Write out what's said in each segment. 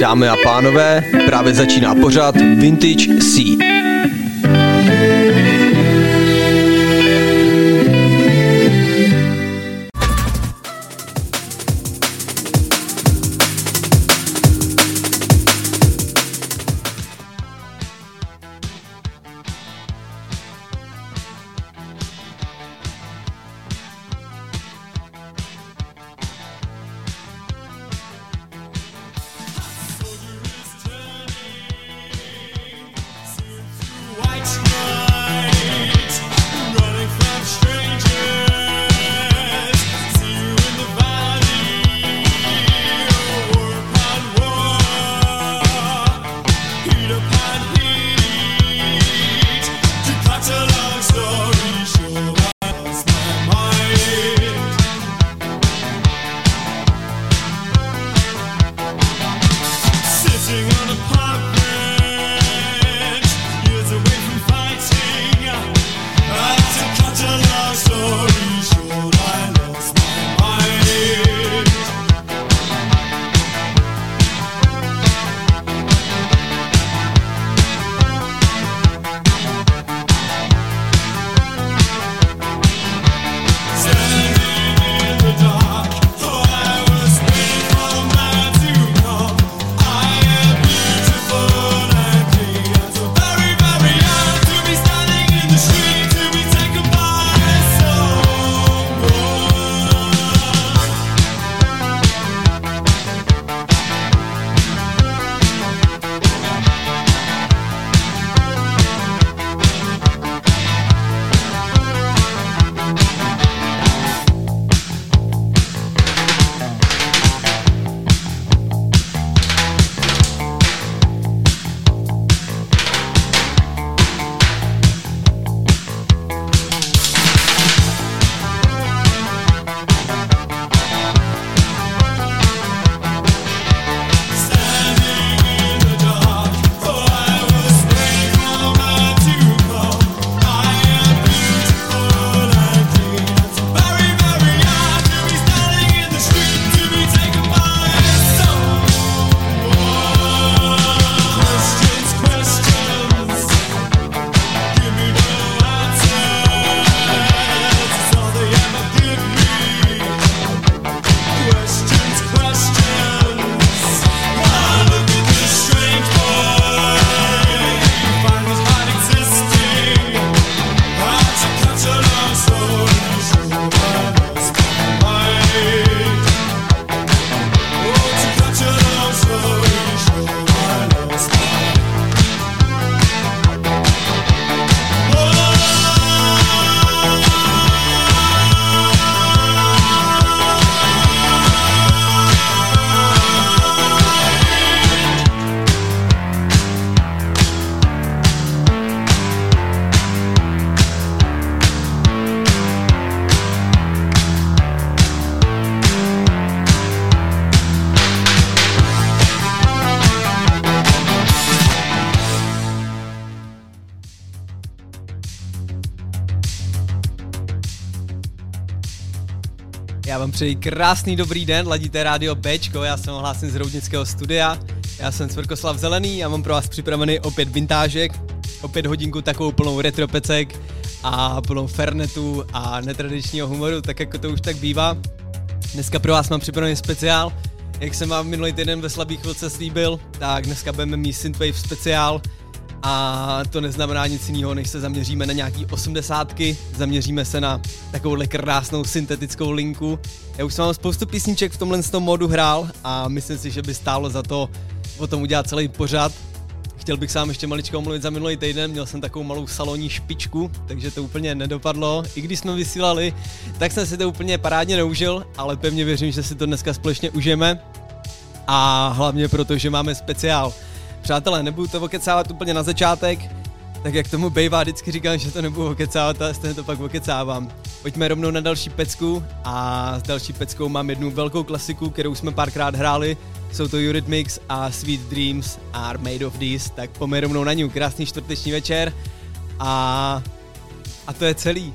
Dámy a pánové, právě začíná pořád Vintage C. Já vám přeji krásný dobrý den, ladíte rádio Bčko, já jsem hlásím z Roudnického studia, já jsem Svrkoslav Zelený a mám pro vás připravený opět vintážek, opět hodinku takovou plnou retropecek a plnou fernetu a netradičního humoru, tak jako to už tak bývá. Dneska pro vás mám připravený speciál, jak jsem vám minulý týden ve slabých chvilce slíbil, tak dneska budeme mít Synthwave speciál, a to neznamená nic jiného, než se zaměříme na nějaký osmdesátky, zaměříme se na takovou krásnou syntetickou linku. Já už jsem vám spoustu písniček v tomhle tom modu hrál a myslím si, že by stálo za to o tom udělat celý pořad. Chtěl bych sám ještě maličko omluvit za minulý týden, měl jsem takovou malou salonní špičku, takže to úplně nedopadlo. I když jsme vysílali, tak jsem si to úplně parádně neužil, ale pevně věřím, že si to dneska společně užijeme. A hlavně proto, že máme speciál. Přátelé, nebudu to okecávat úplně na začátek, tak jak tomu bejvá, vždycky říkám, že to nebudu okecávat, ale stejně to pak okecávám. Pojďme rovnou na další pecku a s další peckou mám jednu velkou klasiku, kterou jsme párkrát hráli. Jsou to Eurythmics a Sweet Dreams are made of these, tak pojďme rovnou na ní. Krásný čtvrteční večer a, a to je celý.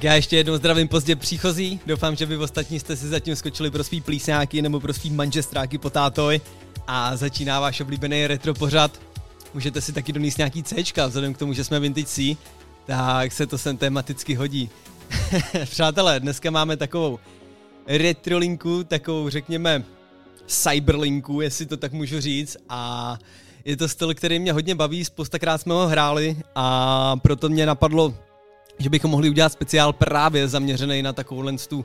Tak já ještě jednou zdravím pozdě příchozí. Doufám, že vy ostatní jste si zatím skočili pro svý plísňáky nebo pro svý manžestráky po tátoj a začíná váš oblíbený retro pořad. Můžete si taky donést nějaký C, vzhledem k tomu, že jsme Vintage C, tak se to sem tematicky hodí. Přátelé, dneska máme takovou retrolinku, takovou řekněme cyberlinku, jestli to tak můžu říct a je to styl, který mě hodně baví, spoustakrát jsme ho hráli a proto mě napadlo že bychom mohli udělat speciál právě zaměřený na takovou tu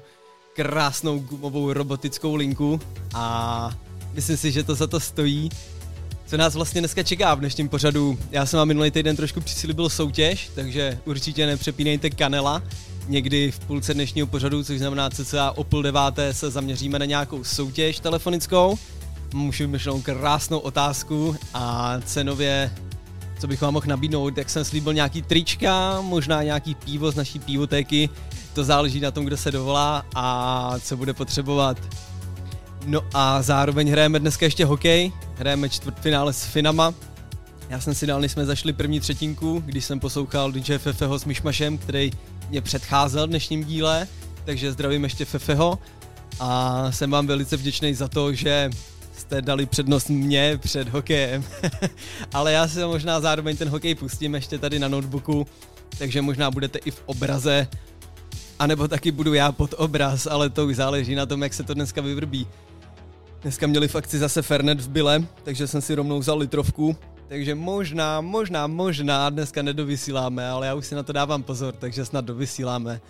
krásnou gumovou robotickou linku a myslím si, že to za to stojí. Co nás vlastně dneska čeká v dnešním pořadu? Já jsem vám minulý týden trošku přislíbil soutěž, takže určitě nepřepínejte kanela. Někdy v půlce dnešního pořadu, což znamená cca o půl deváté, se zaměříme na nějakou soutěž telefonickou. Můžu myšlenou krásnou otázku a cenově co bych vám mohl nabídnout, jak jsem slíbil nějaký trička, možná nějaký pivo z naší pivotéky, to záleží na tom, kdo se dovolá a co bude potřebovat. No a zároveň hrajeme dneska ještě hokej, hrajeme čtvrtfinále s Finama. Já jsem si dal, než jsme zašli první třetinku, když jsem poslouchal DJ Fefeho s Myšmašem, který mě předcházel v dnešním díle, takže zdravím ještě Fefeho a jsem vám velice vděčný za to, že jste dali přednost mě před hokejem. Ale já si možná zároveň ten hokej pustím ještě tady na notebooku, takže možná budete i v obraze, anebo taky budu já pod obraz, ale to už záleží na tom, jak se to dneska vyvrbí. Dneska měli v akci zase Fernet v Bile, takže jsem si rovnou vzal litrovku, takže možná, možná, možná dneska nedovysíláme, ale já už si na to dávám pozor, takže snad dovysíláme.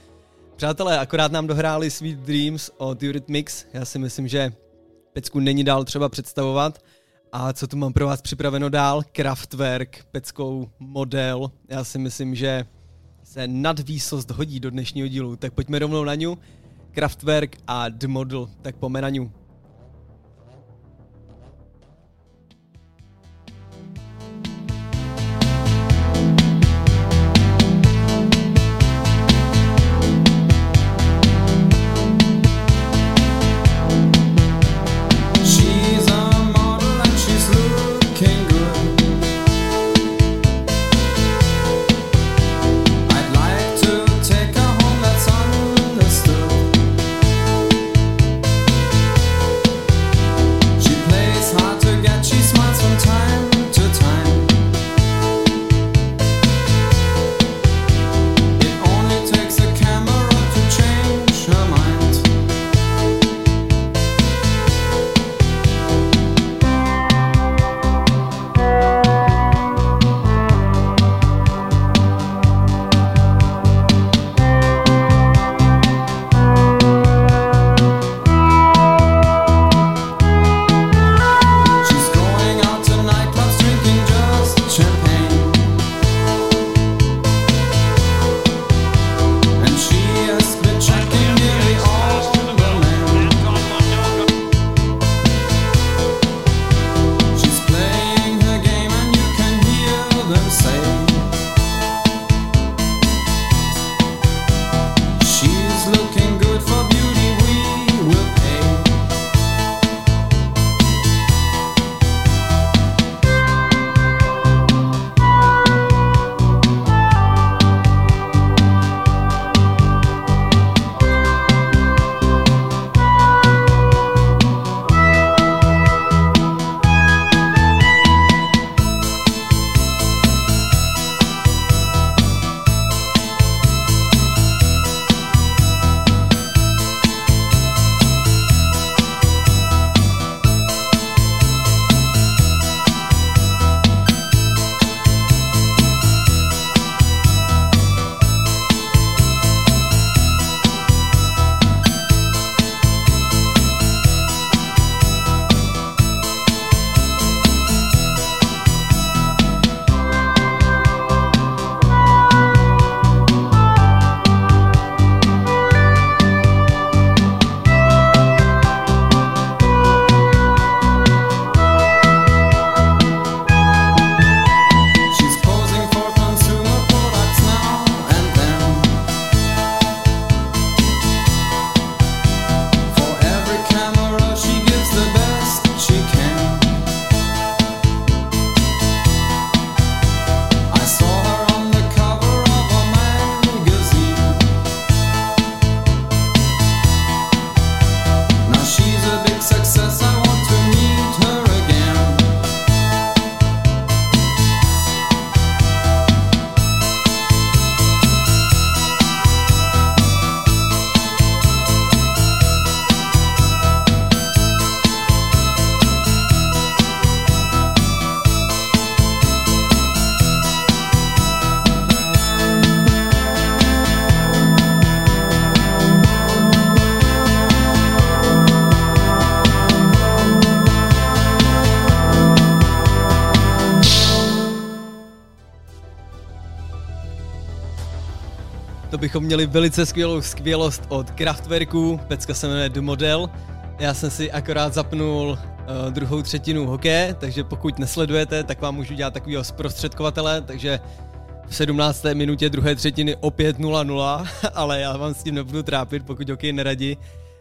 Přátelé, akorát nám dohráli Sweet Dreams od Eurythmics, já si myslím, že pecku není dál třeba představovat. A co tu mám pro vás připraveno dál? Kraftwerk, peckou model. Já si myslím, že se nadvýsost hodí do dnešního dílu. Tak pojďme rovnou na ňu. Kraftwerk a The Model. Tak pojďme na ňu. Měli velice skvělou skvělost od Kraftwerku, pecka se jmenuje The Model. Já jsem si akorát zapnul uh, druhou třetinu hokeje, takže pokud nesledujete, tak vám můžu dělat takového zprostředkovatele, takže v 17. minutě druhé třetiny opět 0-0, ale já vám s tím nebudu trápit, pokud hokej neradí.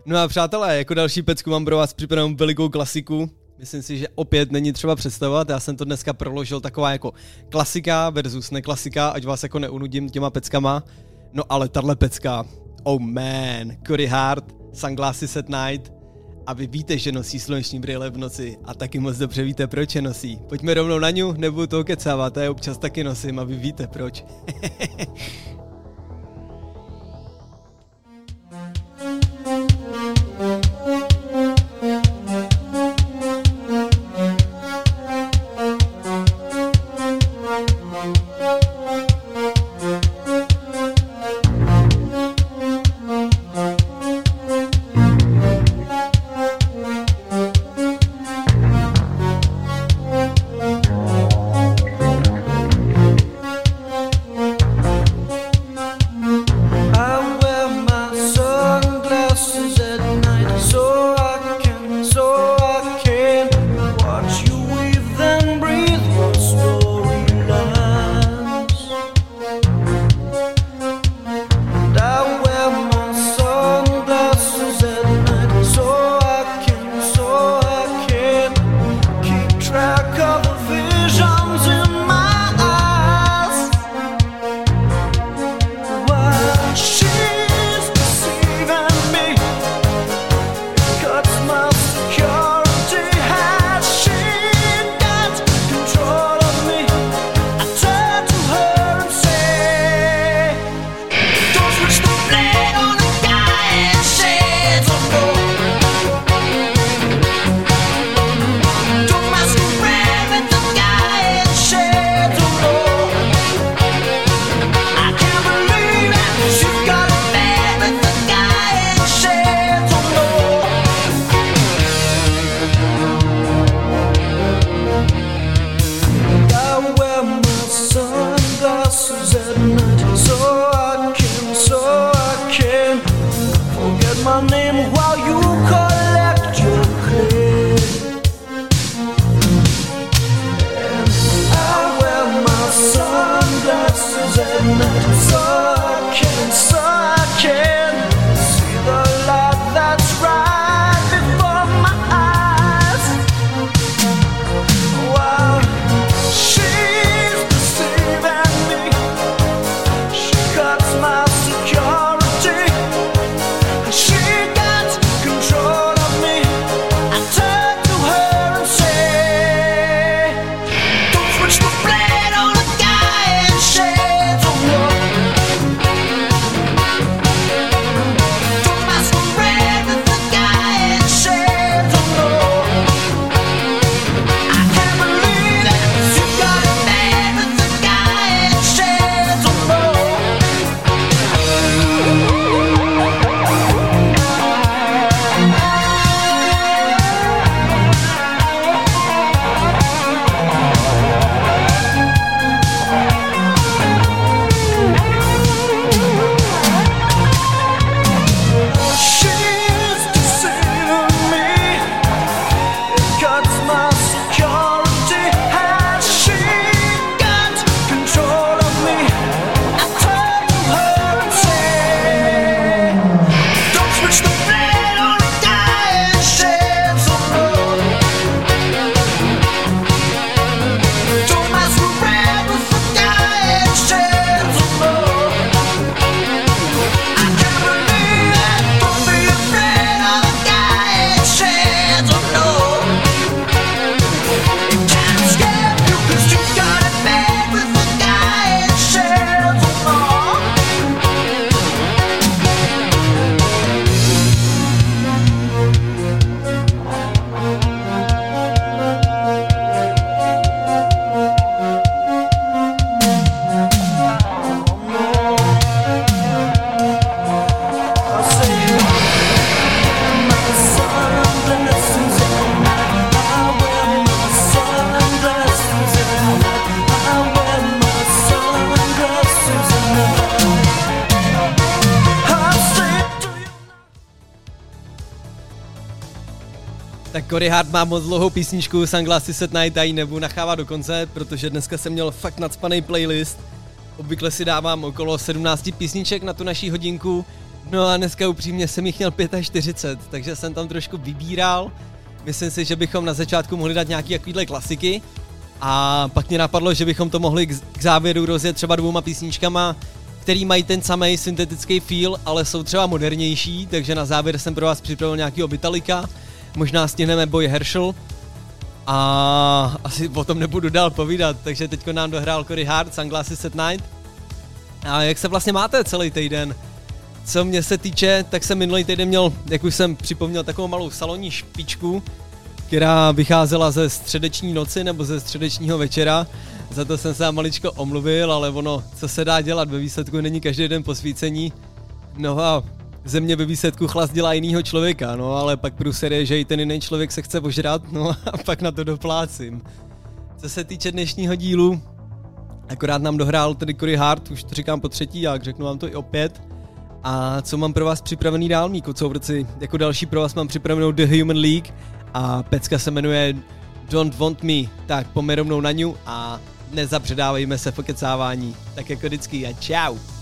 No a přátelé, jako další pecku mám pro vás připravenou velikou klasiku, Myslím si, že opět není třeba představovat, já jsem to dneska proložil taková jako klasika versus neklasika, ať vás jako neunudím těma peckama. No ale tahle pecka, oh man, Cory Hart, Sunglasses at Night, a vy víte, že nosí sluneční brýle v noci a taky moc dobře víte, proč je nosí. Pojďme rovnou na ňu, nebudu to kecávat, já občas taky nosím a vy víte proč. Tak Cory Hart má moc dlouhou písničku Sunglasses at Night a ji nebudu nachávat do konce, protože dneska jsem měl fakt nadspaný playlist. Obvykle si dávám okolo 17 písniček na tu naší hodinku, no a dneska upřímně jsem jich měl 45, takže jsem tam trošku vybíral. Myslím si, že bychom na začátku mohli dát nějaký takovýhle klasiky, a pak mě napadlo, že bychom to mohli k závěru rozjet třeba dvouma písničkama, který mají ten samý syntetický feel, ale jsou třeba modernější, takže na závěr jsem pro vás připravil nějaký Vitalika, možná stihneme Boy Herschel a asi o tom nebudu dál povídat, takže teďko nám dohrál Cory Hart, Sunglasses at Night. A jak se vlastně máte celý týden? Co mě se týče, tak jsem minulý týden měl, jak už jsem připomněl, takovou malou salonní špičku, která vycházela ze středeční noci nebo ze středečního večera. Za to jsem se maličko omluvil, ale ono, co se dá dělat ve výsledku, není každý den posvícení. No a země ve výsledku chlast dělá jinýho člověka, no ale pak průser je, že i ten jiný člověk se chce ožrat, no a pak na to doplácím. Co se týče dnešního dílu, akorát nám dohrál tedy Cory Hart, už to říkám po třetí, jak řeknu vám to i opět. A co mám pro vás připravený dál, mý kocovrci? Jako další pro vás mám připravenou The Human League a pecka se jmenuje Don't Want Me, tak pojďme na ňu a nezapředávejme se pokecávání. Tak jako vždycky a čau.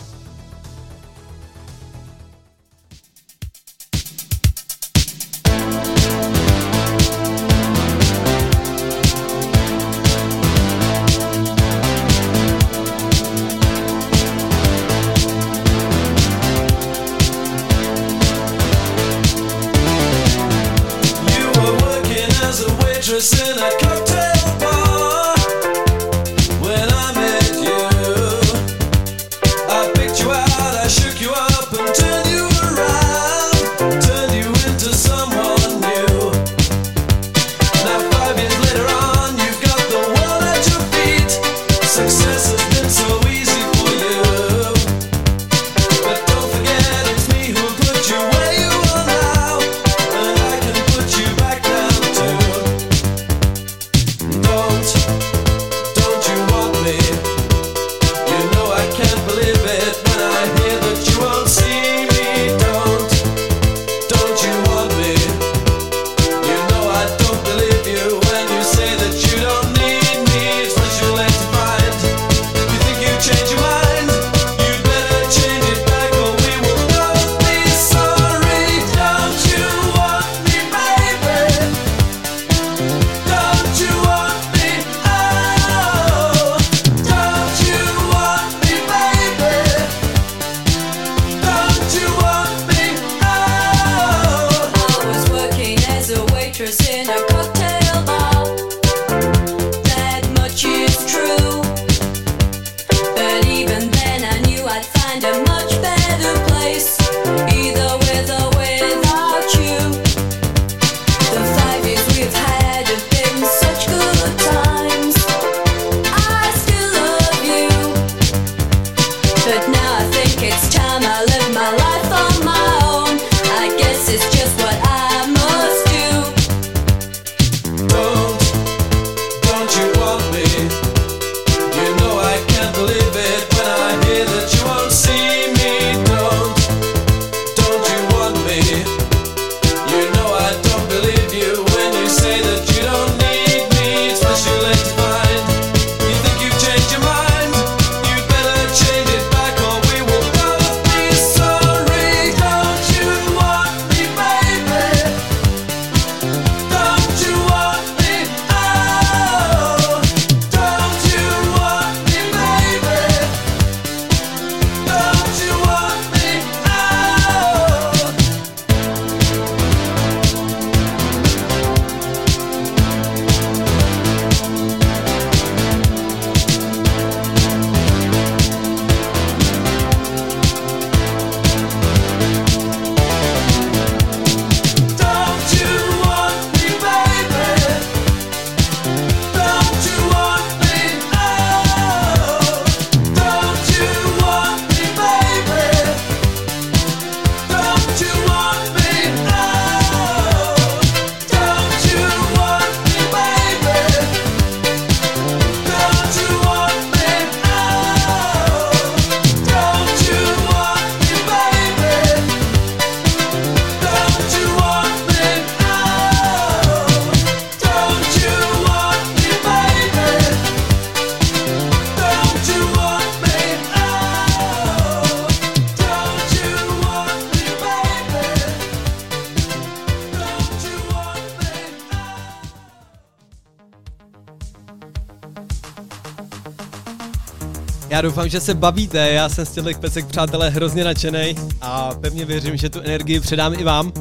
Doufám, že se bavíte, já jsem z těchto pecek, přátelé, hrozně nadšený a pevně věřím, že tu energii předám i vám.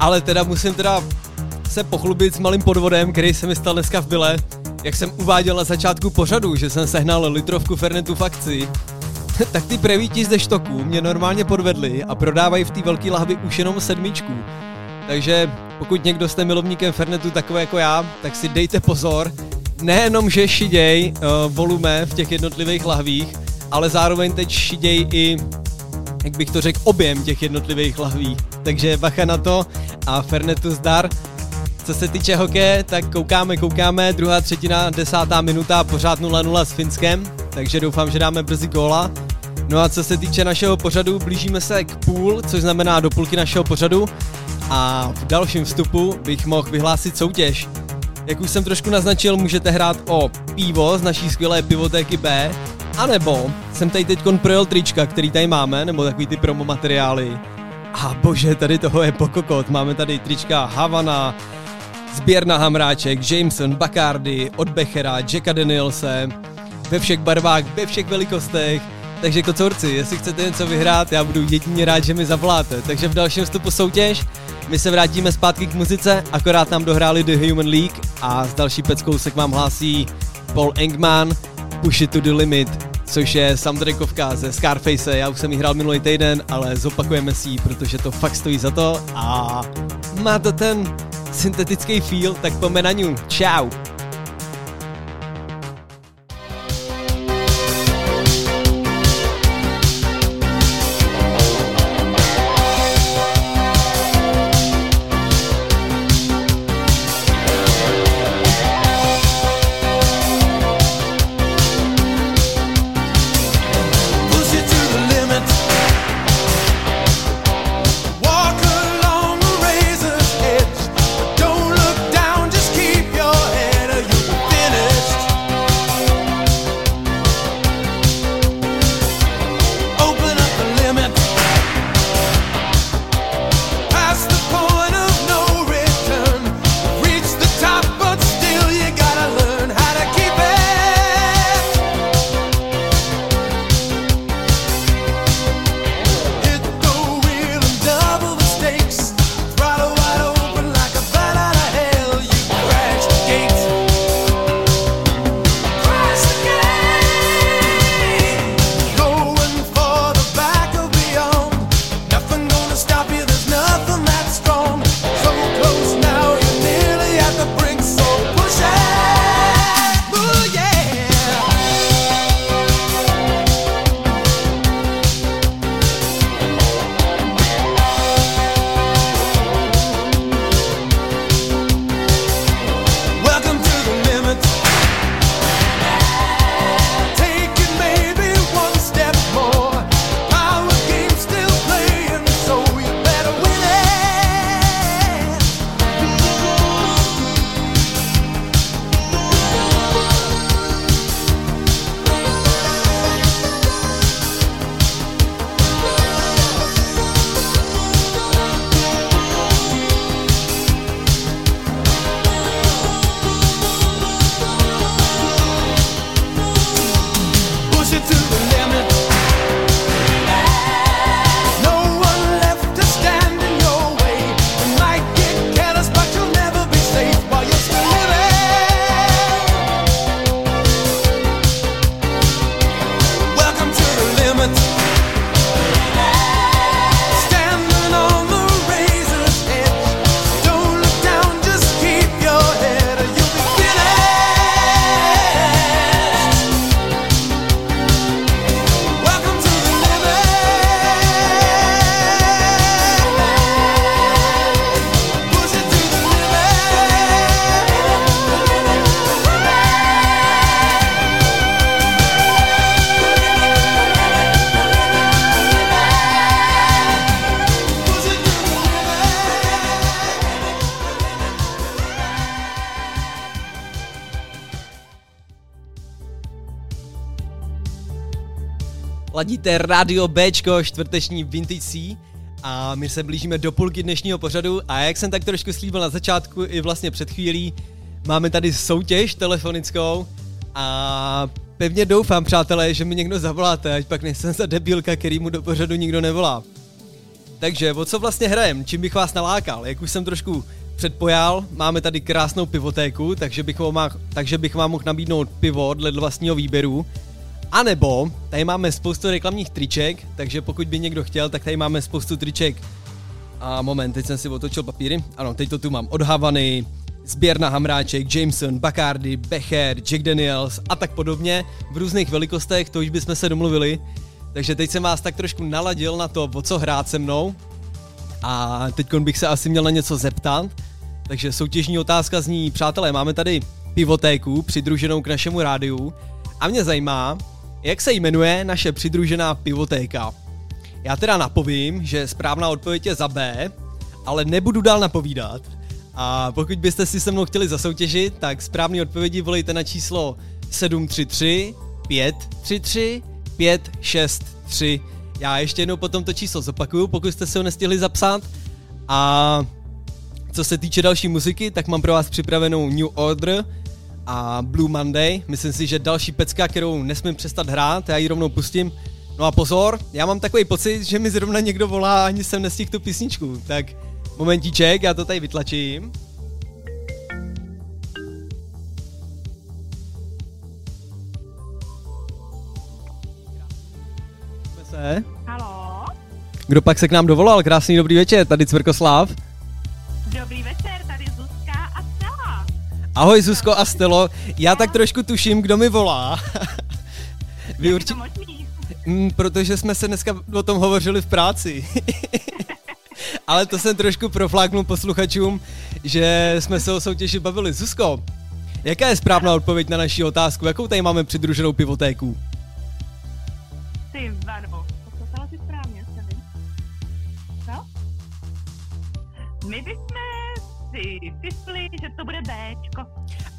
Ale teda musím teda se pochlubit s malým podvodem, který se mi stal dneska v byle. Jak jsem uváděl na začátku pořadu, že jsem sehnal litrovku Fernetu v akci, tak ty prevíti ze štoku mě normálně podvedli a prodávají v té velké lahvi už jenom sedmičku. Takže pokud někdo jste milovníkem Fernetu takové jako já, tak si dejte pozor. Nejenom, že šiděj uh, volume v těch jednotlivých lahvích, ale zároveň teď šiděj i, jak bych to řekl, objem těch jednotlivých lahví. Takže bacha na to a Fernetu zdar. Co se týče hokeje, tak koukáme, koukáme, druhá třetina, desátá minuta, pořád 0-0 s Finskem, takže doufám, že dáme brzy góla. No a co se týče našeho pořadu, blížíme se k půl, což znamená do půlky našeho pořadu a v dalším vstupu bych mohl vyhlásit soutěž. Jak už jsem trošku naznačil, můžete hrát o pivo z naší skvělé pivotéky B, anebo jsem tady teď projel trička, který tady máme, nebo takový ty promo materiály. A bože, tady toho je pokokot. Máme tady trička Havana, sběrna Hamráček, Jameson, Bacardi, od Bechera, Jacka Danielse, ve všech barvách, ve všech velikostech, takže kocourci, jestli chcete něco vyhrát, já budu jedině rád, že mi zavoláte. Takže v dalším vstupu soutěž my se vrátíme zpátky k muzice, akorát nám dohráli The Human League a s další peckou se k vám hlásí Paul Engman, Push It To The Limit, což je soundtrackovka ze Scarface, já už jsem ji hrál minulý týden, ale zopakujeme si ji, protože to fakt stojí za to a má to ten syntetický feel, tak po na Ciao! Ladíte Radio Bčko, čtvrteční Vintage C a my se blížíme do půlky dnešního pořadu a jak jsem tak trošku slíbil na začátku i vlastně před chvílí, máme tady soutěž telefonickou a pevně doufám, přátelé, že mi někdo zavoláte, ať pak nejsem za debilka, který mu do pořadu nikdo nevolá. Takže, o co vlastně hrajem? Čím bych vás nalákal? Jak už jsem trošku předpojal, máme tady krásnou pivotéku, takže bych vám, takže bych vám mohl nabídnout pivo dle vlastního výběru. A nebo tady máme spoustu reklamních triček, takže pokud by někdo chtěl, tak tady máme spoustu triček. A moment, teď jsem si otočil papíry. Ano, teď to tu mám od Havany, sběr na Hamráček, Jameson, Bacardi, Becher, Jack Daniels a tak podobně v různých velikostech, to už bychom se domluvili. Takže teď jsem vás tak trošku naladil na to, o co hrát se mnou. A teď bych se asi měl na něco zeptat. Takže soutěžní otázka zní, přátelé, máme tady pivotéku přidruženou k našemu rádiu a mě zajímá, jak se jmenuje naše přidružená pivotéka. Já teda napovím, že správná odpověď je za B, ale nebudu dál napovídat. A pokud byste si se mnou chtěli zasoutěžit, tak správný odpovědi volejte na číslo 733 533 563. Já ještě jednou potom to číslo zopakuju, pokud jste si ho nestihli zapsat. A co se týče další muziky, tak mám pro vás připravenou New Order a Blue Monday. Myslím si, že další pecka, kterou nesmím přestat hrát, já ji rovnou pustím. No a pozor, já mám takový pocit, že mi zrovna někdo volá a ani jsem nestihl tu písničku, tak momentíček, já to tady vytlačím. Se. Halo? Kdo pak se k nám dovolal? Krásný dobrý večer, tady Cvrkoslav. Dobrý večer, Ahoj Zuzko a Stelo, já tak trošku tuším, kdo mi volá. Vy určitě... možný? Mm, protože jsme se dneska o tom hovořili v práci. Ale to jsem trošku profláknul posluchačům, že jsme se o soutěži bavili. Zuzko, jaká je správná odpověď na naši otázku? Jakou tady máme přidruženou pivotéku? Ty vado, to si správně, No? My bychom si typli, že to bude Bčko.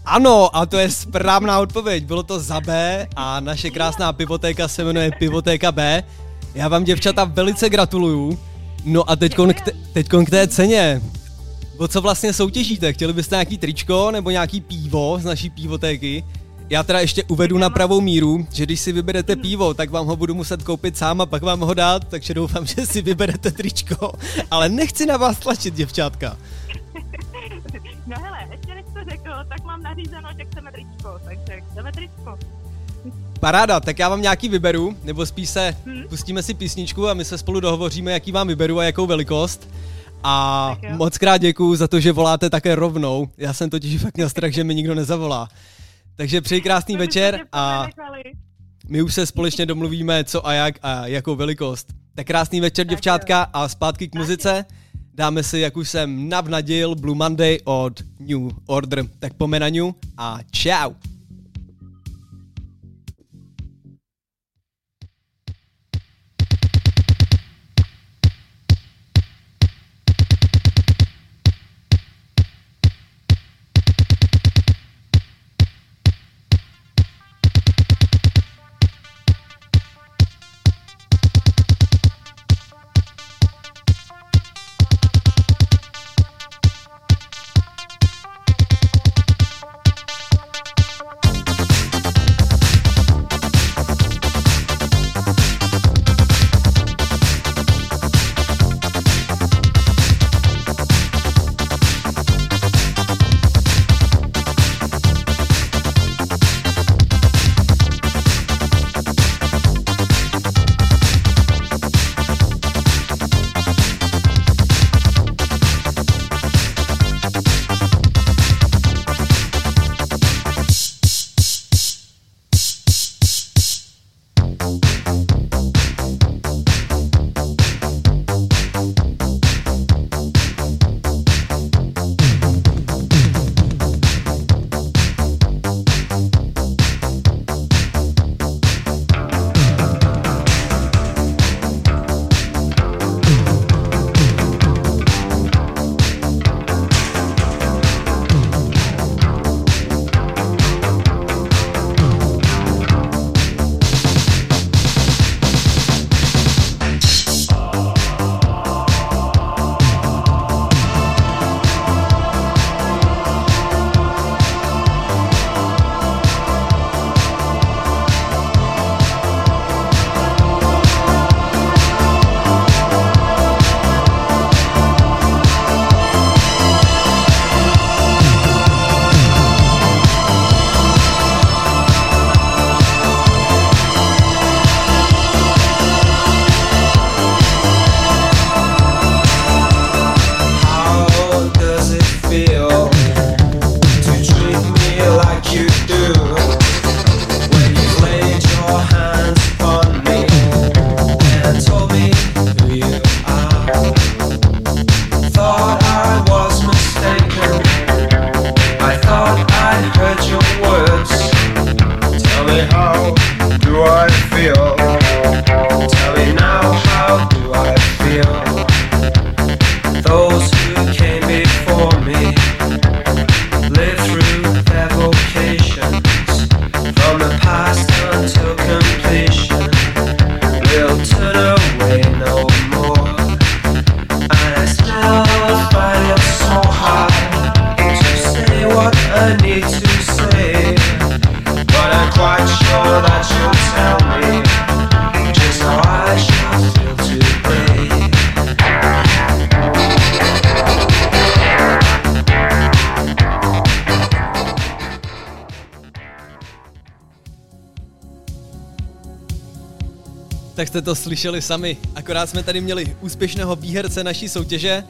Ano, a to je správná odpověď. Bylo to za B a naše krásná pivotéka se jmenuje Pivotéka B. Já vám, děvčata, velice gratuluju. No a teďkon k, te, teďkon k té ceně. O co vlastně soutěžíte? Chtěli byste nějaký tričko nebo nějaký pivo z naší pivotéky? Já teda ještě uvedu na pravou míru, že když si vyberete pivo, tak vám ho budu muset koupit sám a pak vám ho dát, takže doufám, že si vyberete tričko. Ale nechci na vás tlačit, děvčátka. No hele, ještě než to řekl, tak mám nařízeno, že chceme tričko, takže chceme tričko. Paráda, tak já vám nějaký vyberu, nebo spíš se hmm? pustíme si písničku a my se spolu dohovoříme, jaký vám vyberu a jakou velikost. A moc krát děkuju za to, že voláte také rovnou. Já jsem totiž fakt měl strach, že mi nikdo nezavolá. Takže přeji krásný večer a my už se společně domluvíme, co a jak a jakou velikost. Tak krásný večer, děvčátka, a zpátky k muzice. Dáme si, jak už jsem navnadil, Blue Monday od New Order. Tak pomenaniu a čau. Jste to slyšeli sami. Akorát jsme tady měli úspěšného výherce naší soutěže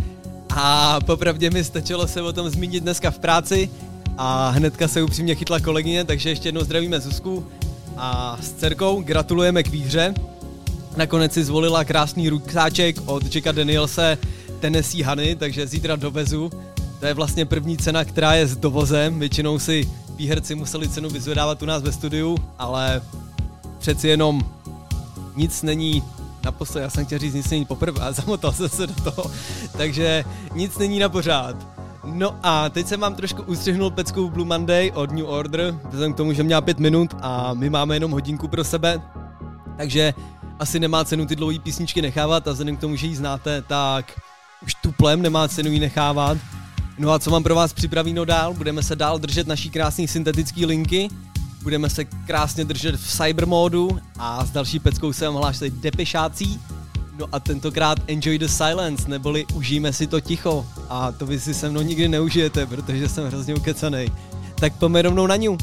a popravdě mi stačilo se o tom zmínit dneska v práci a hnedka se upřímně chytla kolegyně, takže ještě jednou zdravíme Zuzku a s dcerkou gratulujeme k výhře. Nakonec si zvolila krásný ruksáček od Jacka Danielse Tennessee Honey, takže zítra dovezu. To je vlastně první cena, která je s dovozem. Většinou si výherci museli cenu vyzvedávat u nás ve studiu, ale přeci jenom nic není naposled, já jsem chtěl říct, nic není poprvé, a zamotal jsem se do toho, takže nic není na pořád. No a teď jsem vám trošku ustřihnul peckou Blue Monday od New Order, vzhledem k tomu, že měla pět minut a my máme jenom hodinku pro sebe, takže asi nemá cenu ty dlouhé písničky nechávat a vzhledem k tomu, že ji znáte, tak už tuplem nemá cenu ji nechávat. No a co mám pro vás připravíno dál? Budeme se dál držet naší krásné syntetické linky, budeme se krásně držet v cyber módu a s další peckou se vám hlásí depešácí. No a tentokrát Enjoy the Silence, neboli užijeme si to ticho. A to vy si se mnou nikdy neužijete, protože jsem hrozně ukecanej. Tak pojďme rovnou na ňu.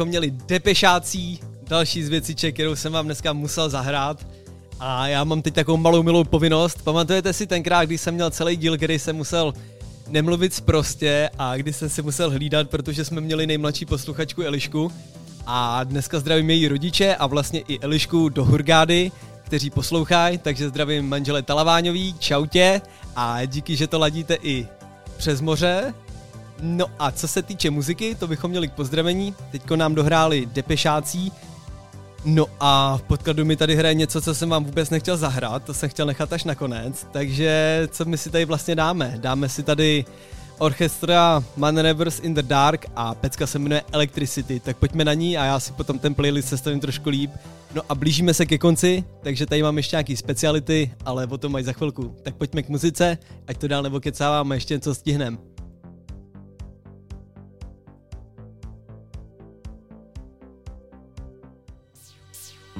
Bychom měli depešácí, další z věciček, kterou jsem vám dneska musel zahrát. A já mám teď takovou malou milou povinnost. Pamatujete si tenkrát, když jsem měl celý díl, který jsem musel nemluvit prostě a kdy jsem si musel hlídat, protože jsme měli nejmladší posluchačku Elišku. A dneska zdravím její rodiče a vlastně i Elišku do Hurgády, kteří poslouchají, takže zdravím manžele Talaváňový, čautě a díky, že to ladíte i přes moře. No a co se týče muziky, to bychom měli k pozdravení. Teďko nám dohráli Depešácí, No a v podkladu mi tady hraje něco, co jsem vám vůbec nechtěl zahrát, to jsem chtěl nechat až nakonec, takže co my si tady vlastně dáme? Dáme si tady orchestra Man Rivers in the Dark a pecka se jmenuje Electricity, tak pojďme na ní a já si potom ten playlist sestavím trošku líp. No a blížíme se ke konci, takže tady mám ještě nějaký speciality, ale o tom mají za chvilku. Tak pojďme k muzice, ať to dál nebo kecáváme, ještě něco stihneme.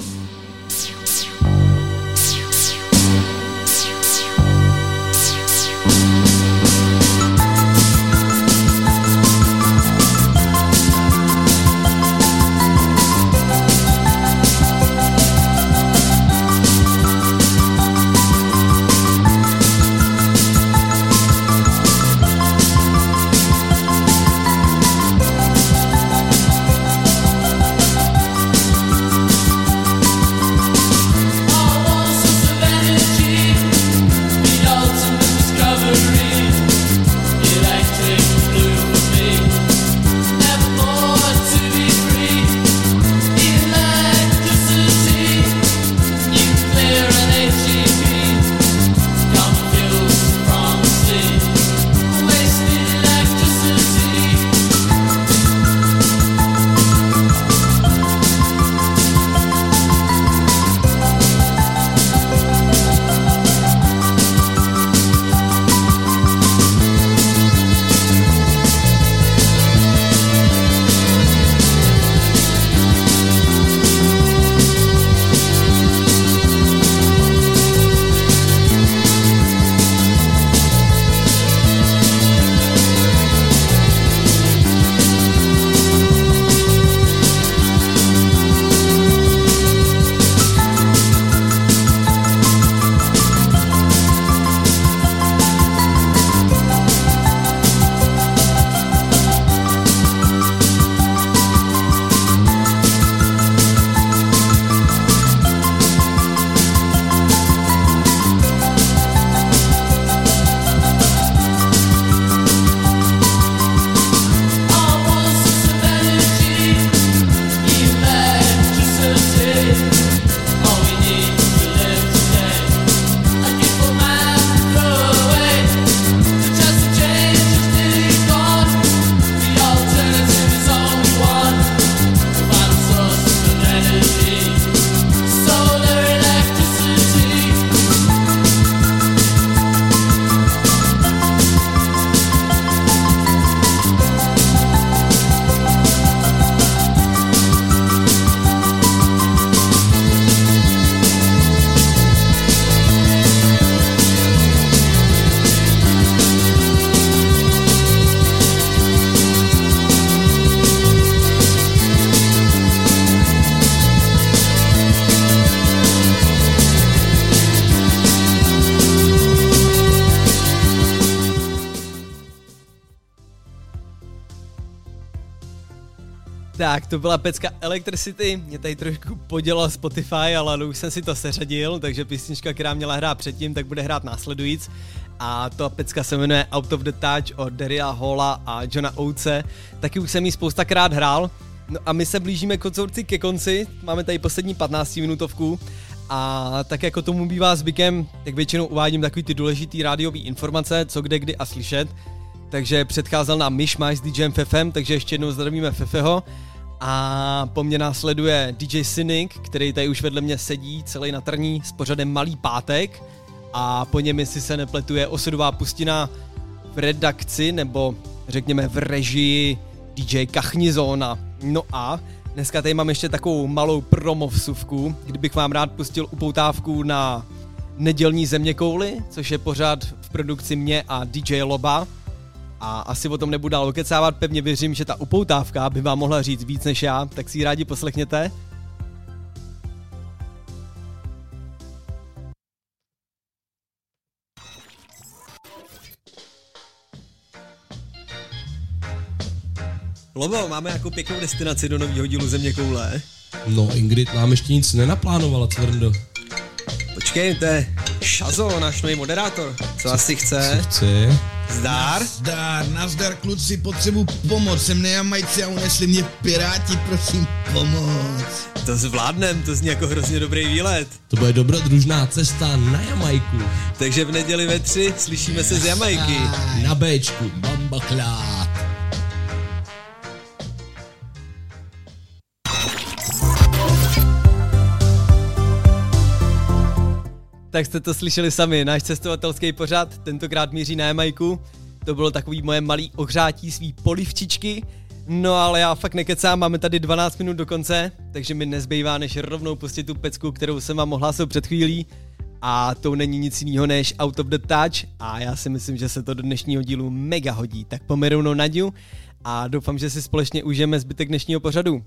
Bye. Tak, to byla pecka Electricity, mě tady trošku podělal Spotify, ale už jsem si to seřadil, takže písnička, která měla hrát předtím, tak bude hrát následujíc. A to pecka se jmenuje Out of the Touch od Daryla Halla a Johna Oates. Taky už jsem ji spoustakrát hrál. No a my se blížíme konzorci ke konci, máme tady poslední 15 minutovku a tak jako tomu bývá zvykem, tak většinou uvádím takový ty důležitý rádiový informace, co kde, kdy a slyšet. Takže předcházel nám Myšmaš s DJem Fefem, takže ještě jednou zdravíme Fefeho. A po mně následuje DJ Cynic, který tady už vedle mě sedí celý na trní s pořadem Malý pátek. A po něm, jestli se nepletuje, osudová pustina v redakci, nebo řekněme v režii DJ Kachnizona. No a dneska tady mám ještě takovou malou promovsuvku, kdybych vám rád pustil upoutávku na nedělní země kouly, což je pořád v produkci mě a DJ Loba. A asi o tom nebudu dál okecávat, pevně věřím, že ta upoutávka by vám mohla říct víc než já, tak si ji rádi poslechněte. Lobo, máme jako pěknou destinaci do nového dílu Země koule. No, Ingrid nám ještě nic nenaplánovala, Cvrndo. Počkej, to je Šazo, náš nový moderátor. Co asi chce? Co chce? Zdár? Zdár, nazdar kluci, potřebuji pomoc, jsem nejamajci a unesli mě piráti, prosím pomoc. To zvládnem, to zní jako hrozně dobrý výlet. To bude dobrodružná cesta na Jamajku. Takže v neděli ve tři slyšíme se z Jamajky. Na Bčku, Bambaklát. Tak jste to slyšeli sami, náš cestovatelský pořad tentokrát míří na Jamajku. To bylo takový moje malý ohřátí svý polivčičky. No ale já fakt nekecám, máme tady 12 minut do konce, takže mi nezbývá než rovnou pustit tu pecku, kterou jsem vám ohlásil před chvílí. A to není nic jiného než Out of the Touch a já si myslím, že se to do dnešního dílu mega hodí. Tak pomerunou Naďu a doufám, že si společně užijeme zbytek dnešního pořadu.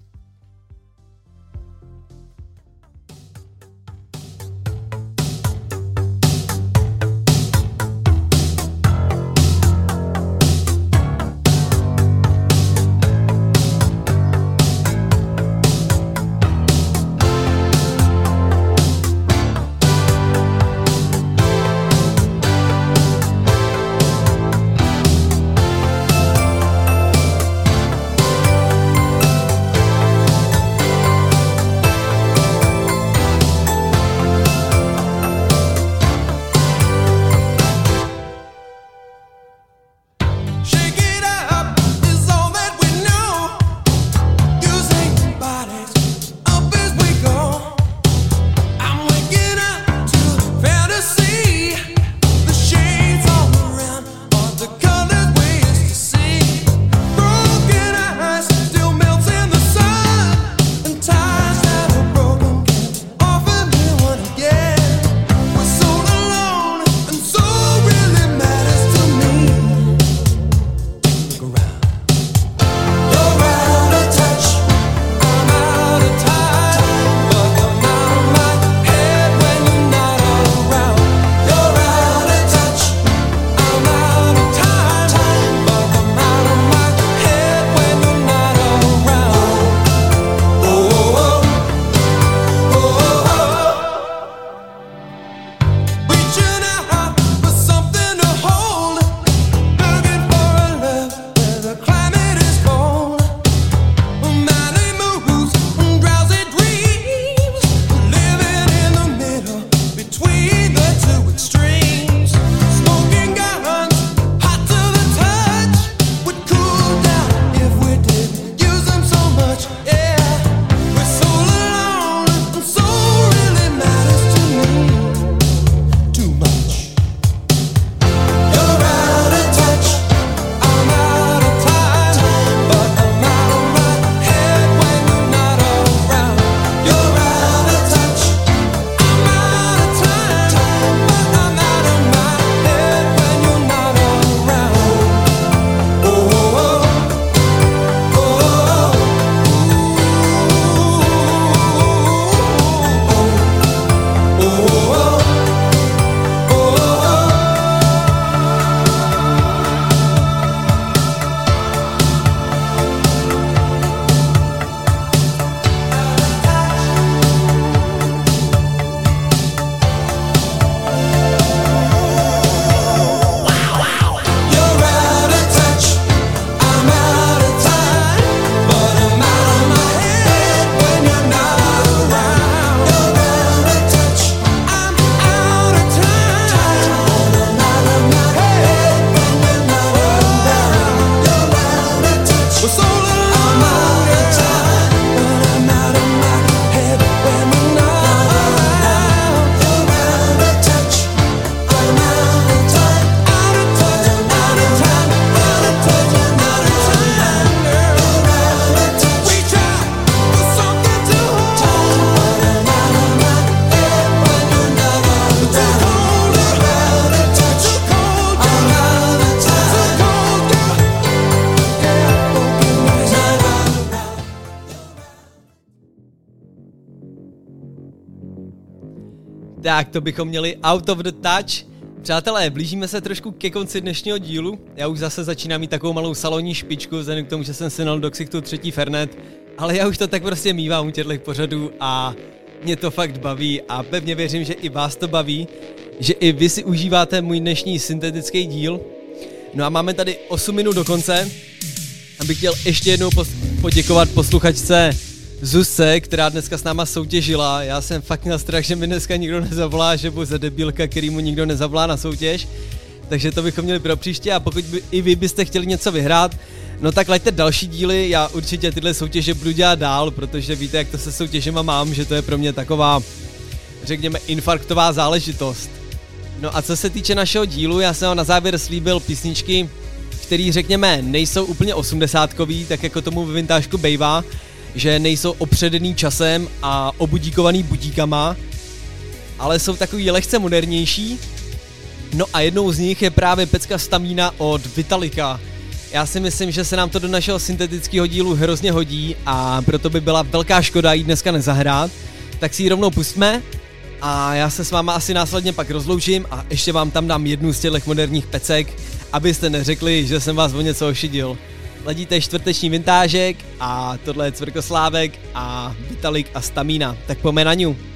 Tak, to bychom měli out of the touch. Přátelé, blížíme se trošku ke konci dnešního dílu. Já už zase začínám mít takovou malou salonní špičku, vzhledem k tomu, že jsem si nal do ksichtu třetí Fernet, ale já už to tak prostě mývám u těchto pořadů a mě to fakt baví a pevně věřím, že i vás to baví, že i vy si užíváte můj dnešní syntetický díl. No a máme tady 8 minut do konce, abych chtěl ještě jednou poděkovat posluchačce Zuzce, která dneska s náma soutěžila. Já jsem fakt měl strach, že mi dneska nikdo nezavolá, že budu za debilka, který mu nikdo nezavolá na soutěž. Takže to bychom měli pro příště a pokud by i vy byste chtěli něco vyhrát, no tak lajte další díly, já určitě tyhle soutěže budu dělat dál, protože víte, jak to se soutěžema mám, že to je pro mě taková, řekněme, infarktová záležitost. No a co se týče našeho dílu, já jsem vám na závěr slíbil písničky, který řekněme nejsou úplně osmdesátkový, tak jako tomu ve vintážku bejvá, že nejsou opředený časem a obudíkovaný budíkama, ale jsou takový lehce modernější. No a jednou z nich je právě pecka Stamína od Vitalika. Já si myslím, že se nám to do našeho syntetického dílu hrozně hodí a proto by byla velká škoda jí dneska nezahrát. Tak si ji rovnou pustme a já se s váma asi následně pak rozloučím a ještě vám tam dám jednu z těch moderních pecek, abyste neřekli, že jsem vás o něco ošidil. Ladíte čtvrteční vintážek a tohle je Cvrkoslávek a Vitalik a Stamína. Tak pojďme na ňu.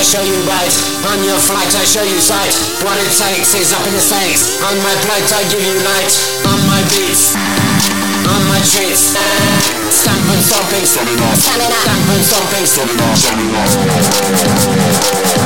I show you right, on your flight I show you sight. What it takes is up in the stakes. On my plate I give you light, on my beats, on my treats. Stamp and stomping, stamp and stomping, In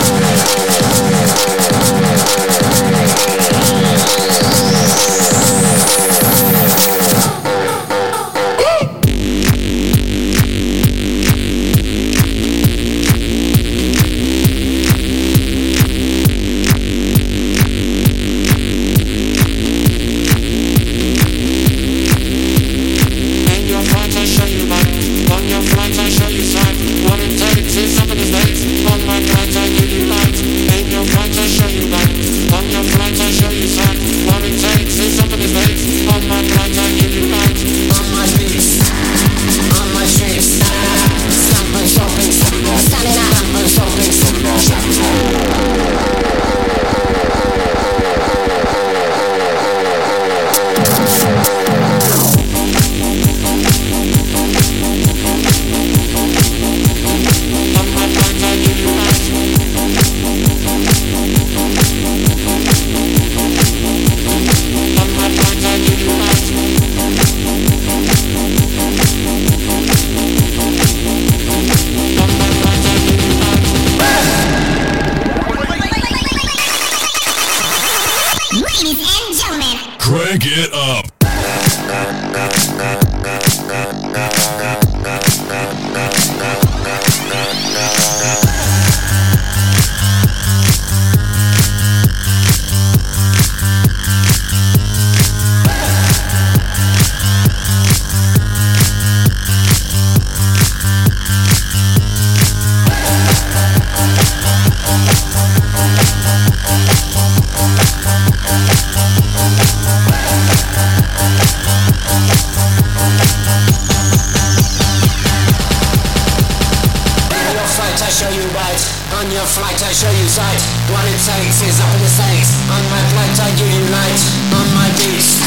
show you sight. What it takes is up in the stakes. On my plate I give you light, on my beats,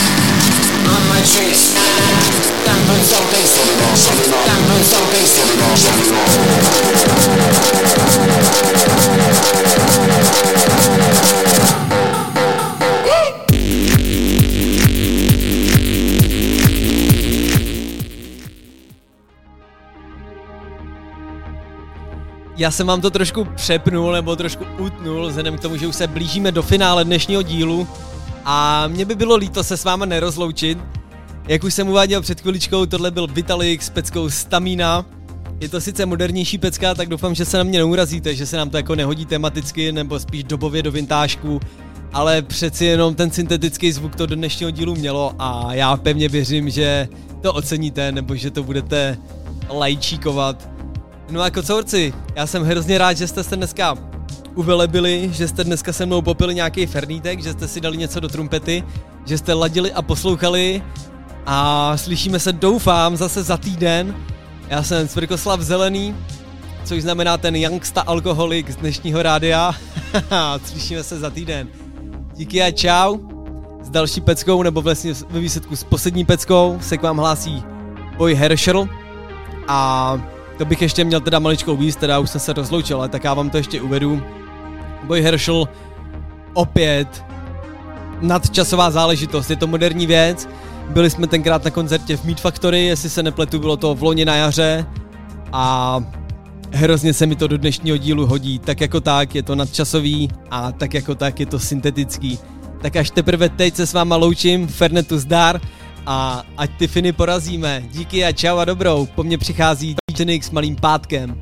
on my treats. Stamp and stomping, stamp and stomping. Já jsem vám to trošku přepnul nebo trošku utnul, vzhledem k tomu, že už se blížíme do finále dnešního dílu a mě by bylo líto se s váma nerozloučit. Jak už jsem uváděl před chviličkou, tohle byl Vitalik s peckou Stamina. Je to sice modernější pecka, tak doufám, že se na mě neurazíte, že se nám to jako nehodí tematicky nebo spíš dobově do vintážku, ale přeci jenom ten syntetický zvuk to do dnešního dílu mělo a já pevně věřím, že to oceníte nebo že to budete lajčíkovat. No a kocourci, já jsem hrozně rád, že jste se dneska uvelebili, že jste dneska se mnou popili nějaký fernítek, že jste si dali něco do trumpety, že jste ladili a poslouchali a slyšíme se doufám zase za týden. Já jsem Cvrkoslav Zelený, což znamená ten youngsta alkoholik z dnešního rádia. slyšíme se za týden. Díky a čau. S další peckou, nebo vlastně ve výsledku s poslední peckou se k vám hlásí Boy Herschel a to bych ještě měl teda maličkou víc, teda už jsem se rozloučil, ale tak já vám to ještě uvedu. Boy Herschel opět nadčasová záležitost, je to moderní věc. Byli jsme tenkrát na koncertě v Meat Factory, jestli se nepletu, bylo to v loni na jaře a hrozně se mi to do dnešního dílu hodí. Tak jako tak je to nadčasový a tak jako tak je to syntetický. Tak až teprve teď se s váma loučím, Fernetu zdar a ať ty Finy porazíme. Díky a čau a dobrou. Po mně přichází S malým pátkem.